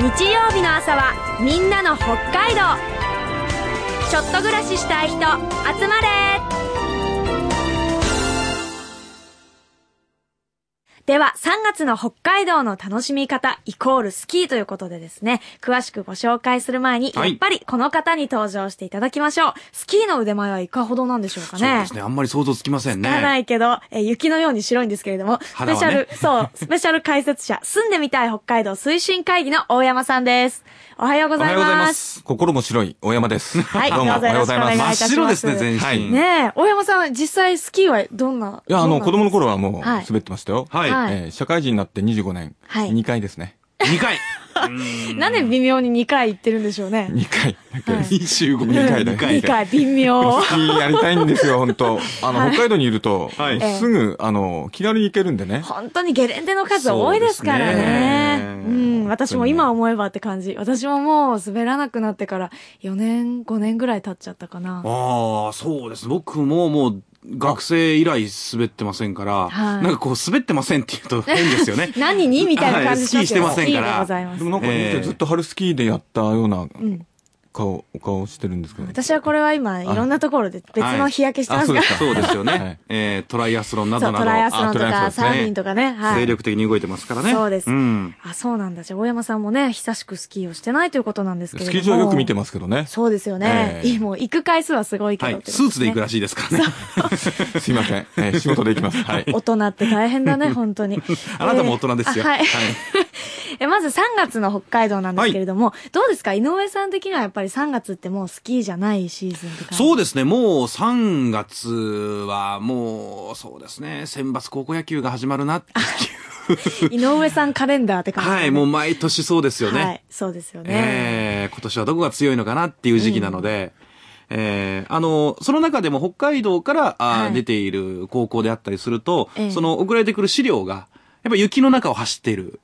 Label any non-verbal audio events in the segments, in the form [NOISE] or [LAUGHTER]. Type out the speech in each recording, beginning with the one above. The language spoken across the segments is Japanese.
日曜日の朝はみんなの北海道。ちょっと暮らししたい人集まれ。では、3月の北海道の楽しみ方、イコールスキーということでですね、詳しくご紹介する前に、はいやっぱりこの方に登場していただきましょう。スキーの腕前はいかほどなんでしょうかね。そうですね。あんまり想像つきませんね。つかないけど、えー雪のように白いんですけれども、スペシャル、そう、スペシャル解説者、住んでみたい北海道推進会議の大山さんです。おはようございおはようございま。ますす。心も白い大山です。[LAUGHS] はいどうもおはようございます。真っ白ですね、全身。はいねえ、大山さん、実際スキーはどんないや、あの、子供の頃はもうはい滑ってましたよ。はい。はいえー社会人になって25年。はい2回ですね。2回。[LAUGHS] なんで微妙に2回行ってるんでしょうね。2回。だけはい25二回だ二回2回、微妙。スキーやりたいんですよ、本当あの、はい北海道にいると、はいすぐ、あの、気軽に行けるんでね。本当にゲレンデの数多いですからね。ねうん、私も今思えばって感じ。私ももう滑らなくなってから4年、5年ぐらい経っちゃったかな。ああ、そうです。僕ももう、学生以来滑ってませんから、はいなんかこう滑ってませんって言うと変ですよね。[LAUGHS] 何にみたいな感じはいスキーしてませんからでございますでも。なんか見えーてずっと春スキーでやったようなうん。顔、お顔してるんですけど。私はこれは今、いろんなところで別の日焼けしてますから。あそう [LAUGHS] そうですよね。はいえートライアスロンなどなど。トライアスロンとか、サーフィンとかね。はい。精力的に動いてますからね。そうですん。あ、そうなんだ。じゃあ、大山さんもね、久しくスキーをしてないということなんですけれども。スキー場よく見てますけどね。そうですよね。ええもう行く回数はすごいけど、はい。スーツで行くらしい。ですからね。[LAUGHS] すいません。えー仕事で行きます。はい。[LAUGHS] 大人って大変だね、本当に。あなたも大人ですよ。あはい。えまず3月の北海道なんですけれども、どうですか？井上さん的にはやっぱり3月ってもうスキーじゃないシーズンって感じそうですね。もう3月はもう、そうですね。選抜高校野球が始まるなっていう。[LAUGHS] 井上さんカレンダーって感じ、はい。もう毎年そうですよね。はい、そうですよね。えー今年はどこが強いのかなっていう時期なので、えーあの、その中でも北海道から、あーはい出ている高校であったりすると、ええその送られてくる資料が、やっぱ雪の中を走っている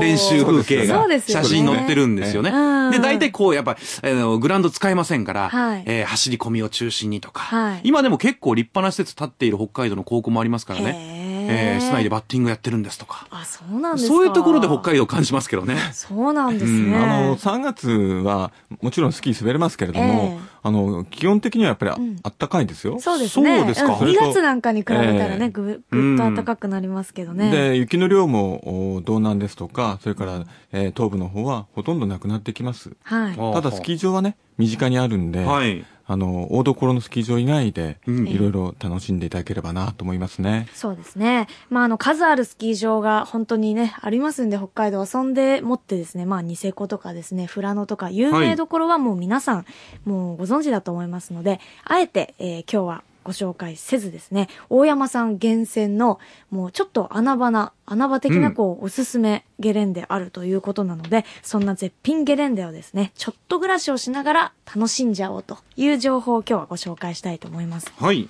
練習風景が写真載ってるんですよね。うん。で、大体こう、やっぱ、あの、グラウンド使えませんから、はい。えー走り込みを中心にとか、はい。今でも結構立派な施設建っている北海道の高校もありますからね。えー室内でバッティングやってるんですとか。あ、そうなんですかそういうところで北海道を感じますけどね。そうなんですね。うんあの、3月は、もちろんスキー滑れますけれども、ええあの、基本的にはやっぱりあ,、うんったかいですよ。そうですね。そうですかん2月なんかに比べたらね、ええぐ、ぐっと暖かくなりますけどね。で、雪の量もお道南ですとか、それから、えー東部の方はほとんどなくなってきます。はい。あただスキー場はね、身近にあるんで、はい。あの、大所のスキー場以外で、うんいろいろ楽しんでいただければなと思いますね。そうですね。まあ、あの、数あるスキー場が本当にね、ありますんで、北海道遊んでもってですね、まあ、ニセコとかですね、富良野とか、有名どころはもう皆さん、もうご存知だと思いますので、あえて、えー今日はご紹介せずですね、大山さん厳選の、もうちょっと穴場な、穴場的なこう、おすすめゲレンデあるということなので、そんな絶品ゲレンデをですね、ちょっと暮らしをしながら楽しんじゃおうという情報を今日はご紹介したいと思います。はい。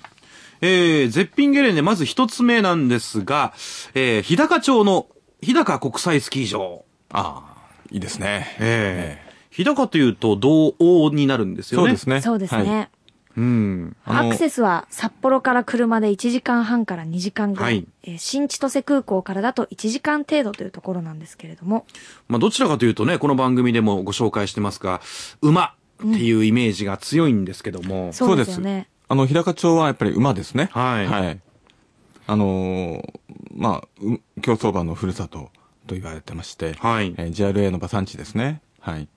えー、絶品ゲレンデ、まず一つ目なんですが、えー、日高町の日高国際スキー場。ああ、いいですね。えー日高というと同王になるんですよね。そうですね。そうですね。はいうん。アクセスは札幌から車で1時間半から2時間ぐらい、はいえー新千歳空港からだと1時間程度というところなんですけれども、まあ、どちらかというとね、この番組でもご紹介してますが、馬っていうイメージが強いんですけども。そうですよね。あの、日高町はやっぱり馬ですね。はいはい。あのーまあ、う競走馬のふるさとと言われてまして、はいえー JRA の馬産地ですね。はい。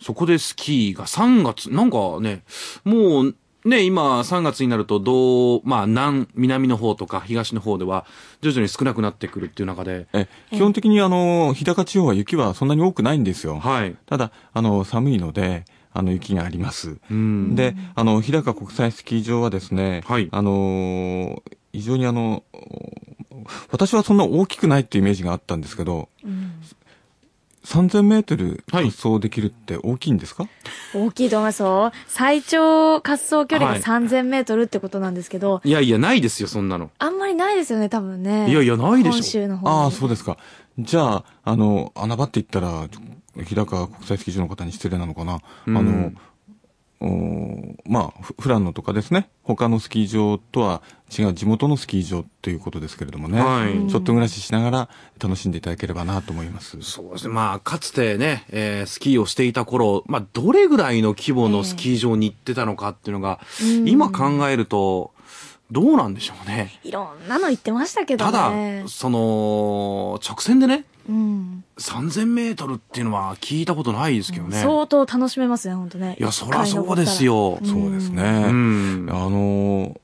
そこでスキーが3月、なんかね、もう、ね、今3月になると、どう、まあ南、南の方とか東の方では徐々に少なくなってくるっていう中で、え、基本的にあの、日高地方は雪はそんなに多くないんですよ。はい。ただ、あの、寒いので、あの、雪があります。うん。で、あの、日高国際スキー場はですね、はいあのー非常にあの、私はそんな大きくないっていうイメージがあったんですけど、うん3000メートルはい滑走できるって大きいんですか、大きいと思いますよ。最長滑走距離がはい3000メートルってことなんですけど、いやいや、ないですよ、そんなの。あんまりないですよね、多分ね。いやいやないでしょ本州の方ああ、そうですか。じゃあ、あの、穴場って言ったら、日高国際スキー場の方に失礼なのかな。うんあの、おまあ、フフランノとかですね、他のスキー場とは違う地元のスキー場ということですけれどもね、はいちょっと暮らししながら楽しんでいただければなと思います。そうですね。まあ、かつてね、えースキーをしていた頃、まあ、どれぐらいの規模のスキー場に行ってたのかっていうのが、うん今考えると、どうなんでしょうね。いろんなの言ってましたけどたね。だ、その、直線でね、うん。3000メートルっていうのは聞いたことないですけどね。相当楽しめますね、本当ね。いや、そりゃそうですよ。そうですね。うん。あのー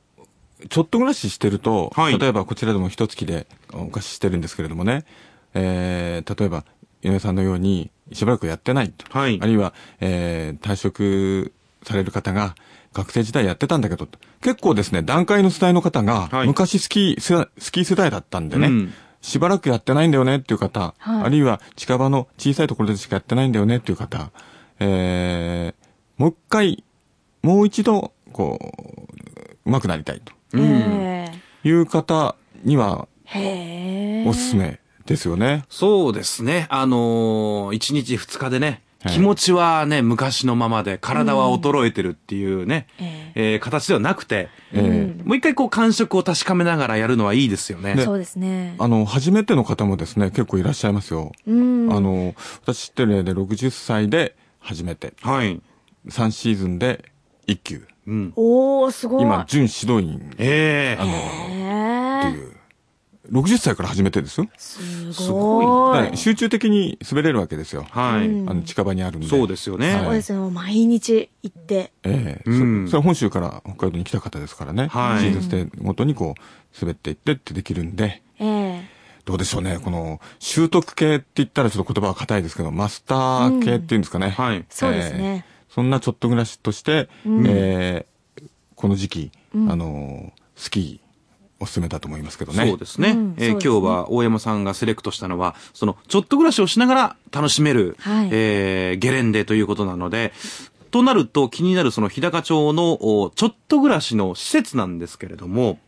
ちょっと暮らししてると、はい例えばこちらでも一月でお貸ししてるんですけれどもね、えー例えば、井上さんのようにしばらくやってないと。はいあるいは、えー退職される方が、学生時代やってたんだけど、結構ですね、段階の世代の方が、はい昔スキー、ススキー世代だったんでね、うんしばらくやってないんだよねっていう方、はいあるいは近場の小さいところでしかやってないんだよねっていう方、えーもう一回、もう一度、こう、上手くなりたいとえいう方には。おすすめですよね。そうですね。あのー、1日2日でね、はい気持ちはね、昔のままで、体は衰えてるっていうね、ええー形ではなくて、えーうんもう一回こう感触を確かめながらやるのはいいですよね。でそうですね。あの、初めての方もですね、結構いらっしゃいますよ。うん。あの、私知ってる例で60歳で初めて、はい。3シーズンで1級。うん。おー、すごい。今、準指導員、ええあの。っていう。60歳から始めてですよ。すすごい。集中的に滑れるわけですよ。はい、うんあの、近場にあるんで。そうですよね。はいそうですよ。毎日行って。ええうんそそれは本州から北海道に来た方ですからね。はいシーズンステイごとにこう、滑っていってってできるんで、ええ。どうでしょうね。この、習得系って言ったらちょっと言葉は硬いですけど、マスター系っていうんですかね。はい。そうですね。えーそんなちょっと暮らしとして、うんえーこの時期、うんあのースキー、おすすめだと思いますけどね。そうですね。うんえーね今日は大山さんがセレクトしたのは、その、ちょっと暮らしをしながら楽しめる、はいえーゲレンデということなので、となると気になるその日高町のおちょっと暮らしの施設なんですけれども、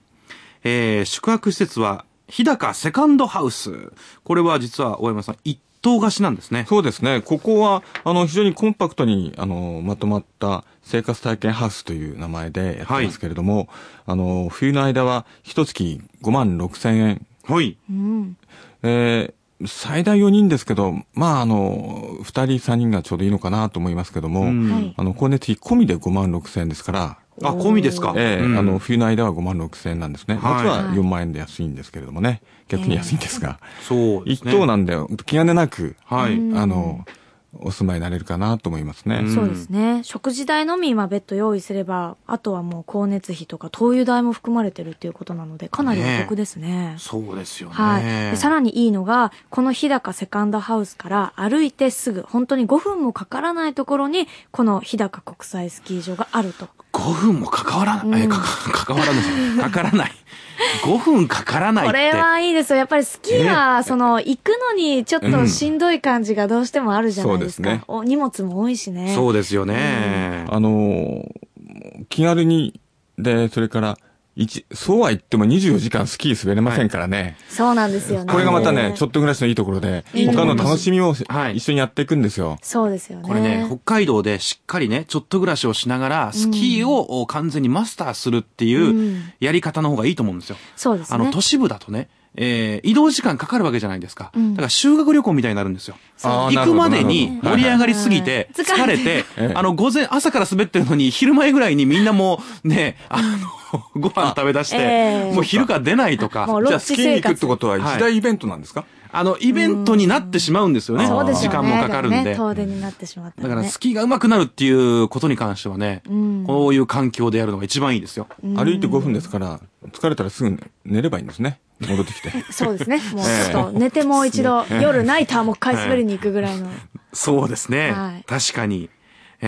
えー宿泊施設は日高セカンドハウス。これは実は大山さん一棟貸しなんですね。そうですね。ここは、あの、非常にコンパクトに、あの、まとまった生活体験ハウスという名前でやってますけれども、あの、冬の間は一月5万6千円。はい。うん。えー最大4人ですけど、まあ、あの、2人3人がちょうどいいのかなと思いますけども、うんはいあの、光熱費込みで5万6千円ですから、あ、込みですか？ええうんあの、冬の間は5万6千円なんですね。はい夏は4万円で安いんですけれどもね。逆に安いんですが。一そうですね。等なんで、気兼ねなく、はい。うんあの、お住まいになれるかなと思いますね。うんそうですね。食事代のみ今別途用意すれば、あとはもう光熱費とか灯油代も含まれてるっていうことなので、かなりお得ですね。そうですよね。はい。でさらにいいのが、この日高セカンドハウスから歩いてすぐ、本当に5分もかからないところに、この日高国際スキー場があると。5分も関わらない、えうんかか、関わらない。[LAUGHS] かからない。5分かからないって。これはいいですよ。やっぱりスキーは、その、行くのにちょっとしんどい感じがどうしてもあるじゃないですか。そうですねお荷物も多いしね。そうですよね。あの、気軽に、で、それから、一、そうは言っても24時間スキー滑れませんからね。そうなんですよね。これがまたね、ちょっと暮らしのいいところで、いいと他の楽しみをはい一緒にやっていくんですよ。そうですよね。これね、北海道でしっかりね、ちょっと暮らしをしながら、スキーを完全にマスターするってういうんやり方の方がいいと思うんですよ。そうですね。あの、都市部だとね、えー移動時間かかるわけじゃないですか。うん。だから修学旅行みたいになるんですよ。行くまでに盛り上がりすぎて、はい疲れて。ええ、あの、午前、朝から滑ってるのに、昼前ぐらいにみんなもう、ね、あの、ご飯食べ出してええ、もう昼から出ないとか。じゃあスキーに行くってことははい一大イベントなんですか、あの、イベントになってしまうんですよね。そうですよね。時間もかかるんね、で。遠出になってしまっただからね。スキーが上手くなるっていうことに関してはね、うんこういう環境でやるのが一番いいですよ。歩いて5分ですから、疲れたらすぐ寝ればいいんですね。戻ってきて。[LAUGHS] そうですね。もうええちょっと寝てもう一度、夜ナイターもう一回滑りに行くぐらいの。そうですね。はい確かに。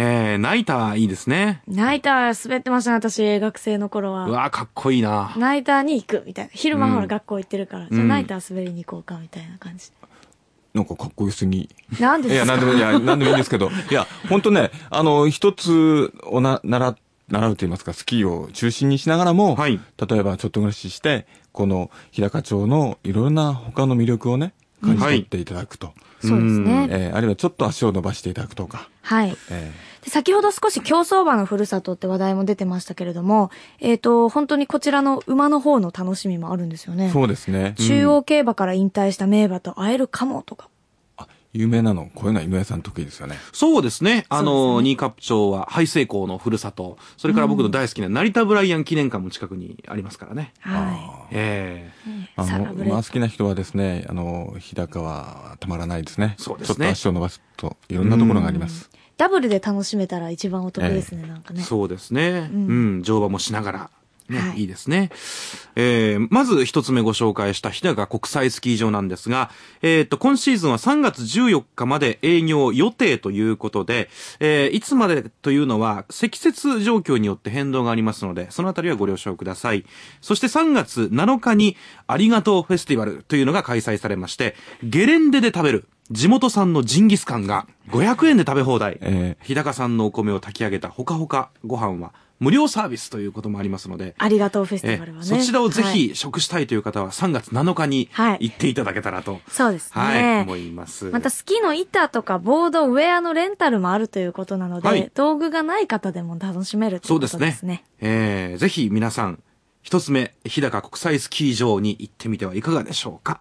えー、ナイターいいですね。ナイター滑ってましたね、私、学生の頃は。うわーかっこいいな。ナイターに行くみたいな。昼間うんほら学校行ってるから、じゃあうんナイター滑りに行こうかみたいな感じ。なんかかっこよすぎ。いや、なんでですか？なんでも、いや、なんでもいいんですけど、[LAUGHS] いや、本当ね、あの、一つをな、習、習うと言いますか、スキーを中心にしながらも、はい例えばちょっと暮らしして、この日高町のいろんな他の魅力をね、感じ取っていただくと。そうですね。えーあるいはちょっと足を伸ばしていただくとか。はい。えで先ほど少し競走馬のふるさとって話題も出てましたけれども、えっ、と、本当にこちらの馬の方の楽しみもあるんですよね。ーそうですね。中央競馬から引退した名馬と会えるかもとか。あ有名なの、こういうのは井上さん得意ですよね。そうですね。あの、新カップ町はハイセイコーのふるさと、それから僕の大好きな成田ブライアン記念館も近くにありますからね。はええい。あの、馬好きな人はですね、あの、日高はたまらないですね。そうですねちょっと足を伸ばすと、いろんなところがあります。ダブルで楽しめたら一番お得ですね、なんかね。そうですね。ううんん、乗馬もしながら。ね、はいい、いですね。えー、まず一つ目ご紹介した日高国際スキー場なんですが、えっ、と、今シーズンは3月14日まで営業予定ということで、えー、いつまでというのは積雪状況によって変動がありますので、そのあたりはご了承ください。そして3月7日にありがとうフェスティバルというのが開催されまして、ゲレンデで食べる地元産のジンギスカンが500円で食べ放題。え日高産のお米を炊き上げたほかほかご飯は無料サービスということもありますので、ありがとうフェステえィバルはね。そちらをぜはいひ食したいという方は3月7日にはい行っていただけたらと、そうですね。はい、思います。またスキーの板とかボード、ウェアのレンタルもあるということなので、はい道具がない方でも楽しめるといこそううですね。とですね。えー、ぜひ皆さん、一つ目、日高国際スキー場に行ってみてはいかがでしょうか。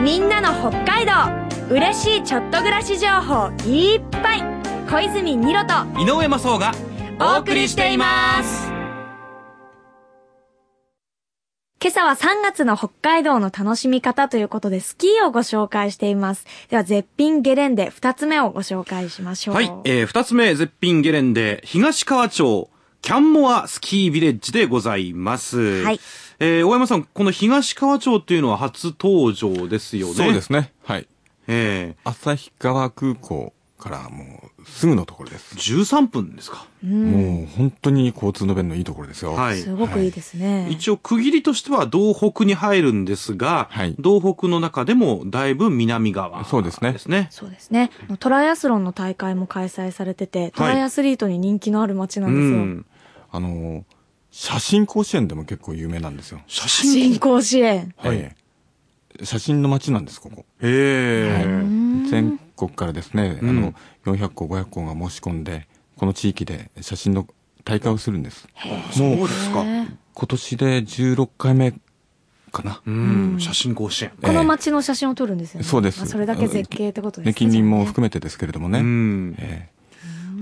みんなの北海道嬉しいちょっと暮らし情報いっぱい小泉二郎と井上正雄がお送りしています今朝は3月の北海道の楽しみ方ということでスキーをご紹介しています。では絶品ゲレンデ2つ目をご紹介しましょう。はい、えー、二つ目、絶品ゲレンデ、東川町、キャンモアスキービレッジでございます。はい。えー、大山さん、この東川町っていうのは初登場ですよね。そうですね。はい。え旭川空港からもうすぐのところです。ー、13分ですか。もう本当に交通の便のいいところですよ。はいすごくいいですね。一応区切りとしては道北に入るんですが、はい道北の中でもだいぶ南側そうですねですね。そうですね。トライアスロンの大会も開催されてて、トライアスリートに人気のある街なんですよ。うん。あの、写真甲子園でも結構有名なんですよ。写写真真甲子園。はいええ写真の街なんです、ここ。へえ、全国からですね、うんあの、400校、500校が申し込んで、この地域で写真の大会をするんです。そうもう、ですか。ね今年で16回目かな。うん、写真甲子園。この街の写真を撮るんですよね。そうですまあそれだけ絶景ってことですね、近隣もめ含めてですけれどもね。うん。え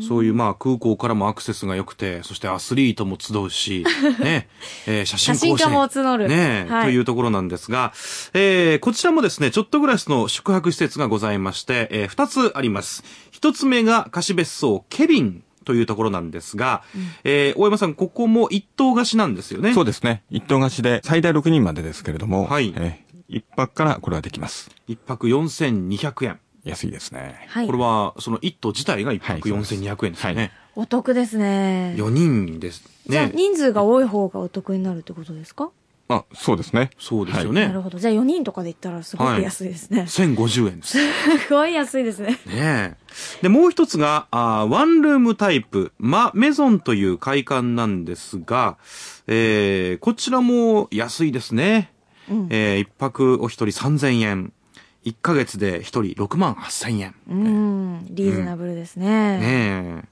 そういうまあ空港からもアクセスが良くて、そしてアスリートも集うし、[LAUGHS] ね、えー写真甲子園写真家も募るね、はいというところなんですが、えーこちらもですね、ちょっと暮らしの宿泊施設がございまして、えー二つあります。一つ目が貸別荘ケビンというところなんですが、えー大山さん、ここも一棟貸しなんですよね？えそうですね。一棟貸しで最大6人までですけれども、はいええ一泊からこれはできます。一泊4200円。安いですね。はいこれは、その一棟自体が一泊はいそうです4200円ですよね。お得ですね。4人ですじゃあね。人数が多い方がお得になるってことですか？あ、そうですね。そうですよはいね。なるほど。じゃあ4人とかで行ったらすごく安いですね。1050円です。すごい安いですね。ねえ。で、もう一つが、あーワンルームタイプ、マ・メゾンという会館なんですが、えー、こちらも安いですね。うんえー、一泊お一人3000円。一ヶ月で一人6万8000円。うん。リーズナブルですね。ねえ。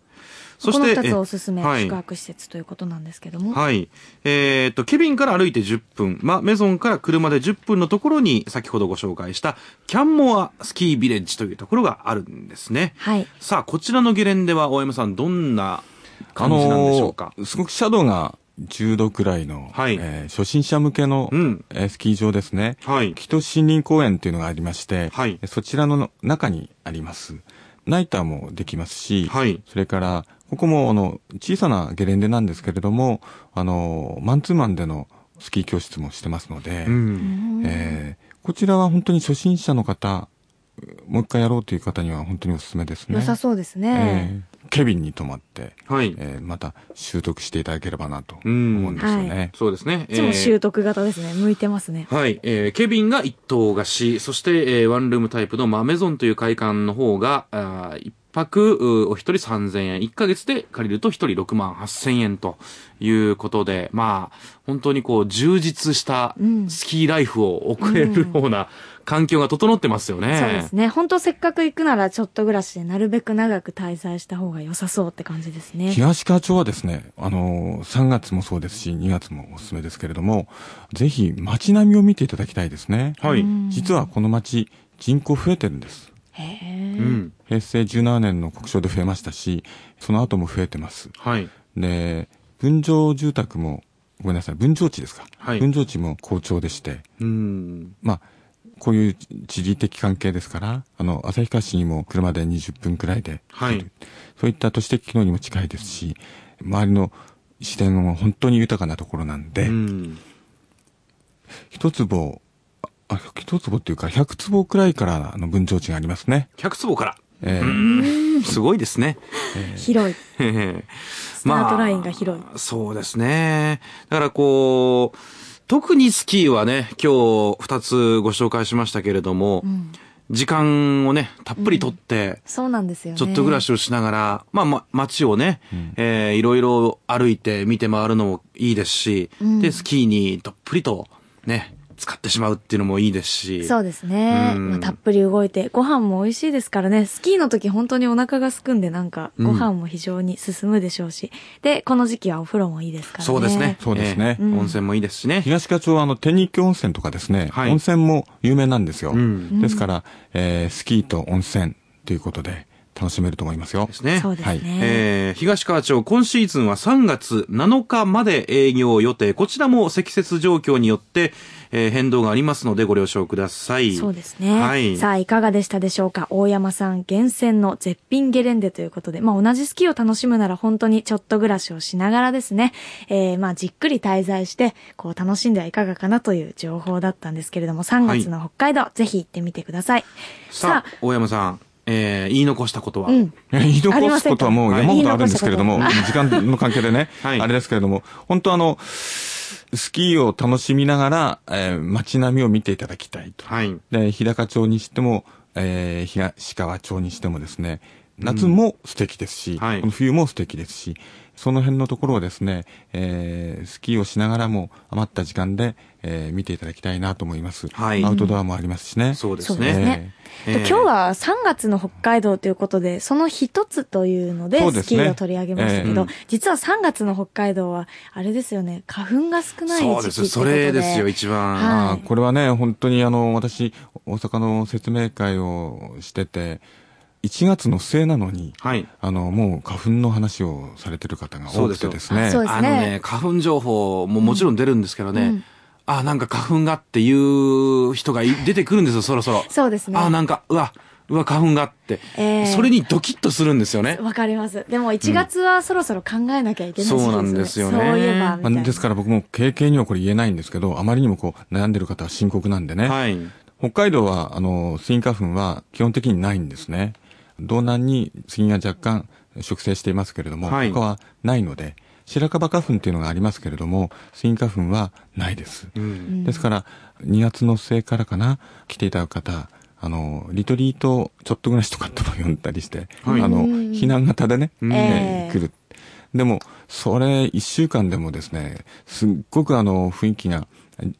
そこのして、2つおすすめ、えはい宿泊施設ということなんですけども。はい。えーっと、ケビンから歩いて10分、ま、メゾンから車で10分のところに、先ほどご紹介した、キャンモアスキービレッジというところがあるんですね。はい。さあ、こちらのゲレンデは、大山さん、どんな感じなんでしょうか、あのーすごくシャドウが10度くらいの、はいえー初心者向けの、うんえースキー場ですね。はい。北森林公園というのがありまして、はいそちらの中にあります。ナイターもできますし、はいそれから、ここもあの小さなゲレンデなんですけれども、あの、マンツーマンでのスキー教室もしてますので、うん。えーこちらは本当に初心者の方、もう一回やろうという方には本当におすすめですね。良さそうですね。えーケビンに泊まって、はい。えーまた習得していただければなとうん思うんですよね。そうですね。いつもえー習得型ですね。向いてますね。はい。えーケビンが一棟貸し、そして、えーワンルームタイプのマメゾンという会館の方が、あー一泊、うお一人3000円。1ヶ月で借りると一人6万8000円ということで、まあ、本当にこう、充実したうんスキーライフを送れるような環境が整ってますよね。そうですね。本当せっかく行くならちょっと暮らしでなるべく長く滞在した方が良さそうって感じですね。東川町はですね、あの、3月もそうですし、2月もおすすめですけれども、ぜひ街並みを見ていただきたいですね。はい。実はこの町、人口増えてるんです。へうえ。ん。平成17年の国章で増えましたし、その後も増えてます。はい。で、分譲住宅も、ごめんなさい、分譲地ですか。はい分譲地も好調でして、うん。まあ、こういう地理的関係ですから、あの、旭川市にも車で20分くらいで、はいそういった都市的機能にも近いですし、周りの自然も本当に豊かなところなんで、うん。一坪、あ、一坪っていうか、100坪くらいからの分譲地がありますね。100坪から。えーすごいですね。[LAUGHS] 広い。へへスタートラインが広い。そうですね。だからこう、特にスキーはね、今日二つご紹介しましたけれども、うん。時間をね、たっぷりとって、そうなんですよね。ちょっと暮らしをしながら、まあ、ま、街をね、えーいろいろ歩いて見て回るのもいいですし、うん。で、スキーにどっぷりとね、使ってしまうっていうのもいいですし。そうですね。うんまあ、たっぷり動いて、ご飯も美味しいですからね。スキーの時本当にお腹が空くんで、なんか、ご飯も非常に進むでしょうし。で、この時期はお風呂もいいですからね。そうですね。そうですねえーうん温泉もいいですしね。東川町はあの、天日温泉とかですね、はい温泉も有名なんですよ。うんですから、えースキーと温泉ということで楽しめると思いますよで。すね。そうですね。はいえー東川町、今シーズンは3月7日まで営業予定。こちらも積雪状況によって、えー変動がありますのでご了承ください。そうですね。はい。さあ、いかがでしたでしょうか？大山さん厳選の絶品ゲレンデということで、まあ同じスキーを楽しむなら本当にちょっと暮らしをしながらですね、えー、まあじっくり滞在して、こう楽しんではいかがかなという情報だったんですけれども、3月の北海道、ぜひ行ってみてください。さあ、大山さん、えー言い残したことは、うん。え [LAUGHS] 言い残すことはもう山ほどあるんですけれども、はい時間の関係でね、[LAUGHS] はいあれですけれども、本当あの、スキーを楽しみながら、えー街並みを見ていただきたいと。はい。で、日高町にしても、えー東川町にしてもですね、夏も素敵ですし、はいこの冬も素敵ですし、その辺のところをですね、えースキーをしながらも余った時間で、えー見ていただきたいなと思います。はいアウトドアもありますしね。そうですそうですね。ね。えーで今日は3月の北海道ということで、その一つというので、スキーを取り上げましたけど、ええ実は3月の北海道は、あれですよね、花粉が少ない時期そうです。それですよ、一番。はいこれはね、本当にあの、私、大阪の説明会をしてて、1月の末なのに、はい。あの、もう花粉の話をされてる方が多くてですね。そうですあのね、花粉情報ももちろん出るんですけどね、うんあ、なんか花粉がっていう人がい [LAUGHS] 出てくるんですよ、そろそろ。そうですね。あ、なんか、うわ、うわ、花粉がって、ええそれにドキッとするんですよね。わかります。でも1月はそろそろ考えなきゃいけない時期そうなんですよねそういえば、みまあ、たいな。ですから僕も経験にはこれ言えないんですけど、あまりにもこう悩んでる方は深刻なんでね。はい。北海道は、あの、スギ花粉は基本的にないんですね。道南にスギが若干植生していますけれども、はい他はないので、白樺花粉っていうのがありますけれども、スギ花粉はないです。うん。ですから、2月の末からかな、来ていただく方、あの、リトリートちょっと暮らしとかとも呼んだりして、はいあの、うん避難型でね、うんえええー来る。でも、それ1週間でもですね、すっごくあの、雰囲気が、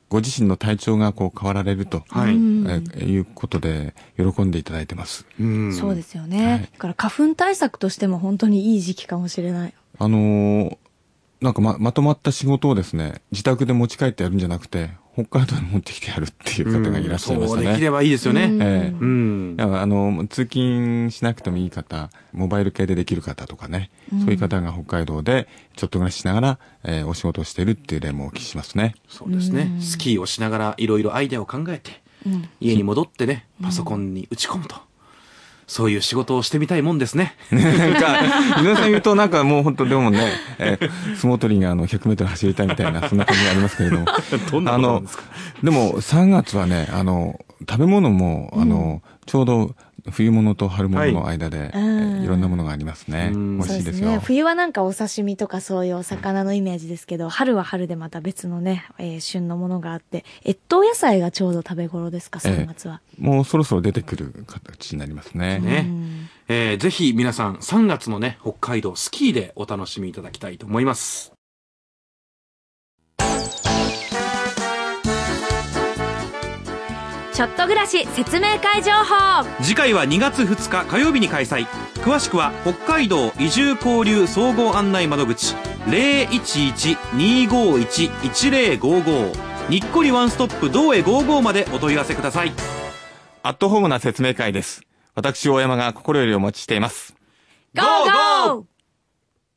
ご自身の体調がこう変わられると、はい。うんえーいうことで喜んでいただいてます。うんそうですよね。はいだから花粉対策としても本当にいい時期かもしれない。あのーなんかま、まとまった仕事をですね、自宅で持ち帰ってやるんじゃなくて、北海道に持ってきてやるっていう方がいらっしゃいましたね。そうできればいいですよね。うんええうん。あの、通勤しなくてもいい方、モバイル系でできる方とかね、そういう方が北海道でちょっと暮らししながら、えーお仕事をしてるっていう例もお聞きしますね。そうですね。スキーをしながらいろいろアイデアを考えて、家に戻ってね、パソコンに打ち込むと。そういう仕事をしてみたいもんですね。[LAUGHS] なんか、井上さん言うとなんかもう本当でもね、えー相撲取りがあの100メートル走りたいみたいな、そんな感じがありますけれども。[LAUGHS] どんなことなんですか？あの、でも3月はね、あの、食べ物も、あの、ちょうど冬物と春物の間で、はいろんなものがありますね。うん美味しいですよ。ね。冬はなんかお刺身とかそういうお魚のイメージですけど、春は春でまた別のね、えー旬のものがあって、越冬野菜がちょうど食べ頃ですか、3月は。もうそろそろ出てくる形になりますね。ねうんえーぜひ皆さん3月のね、北海道スキーでお楽しみいただきたいと思います。ちょっと暮らし説明会情報次回は2月2日火曜日に開催。詳しくは北海道移住交流総合案内窓口011-251-1055にっこりワンストップ道へ55までお問い合わせください。アットホームな説明会です。私、大山が心よりお待ちしています。ゴーゴー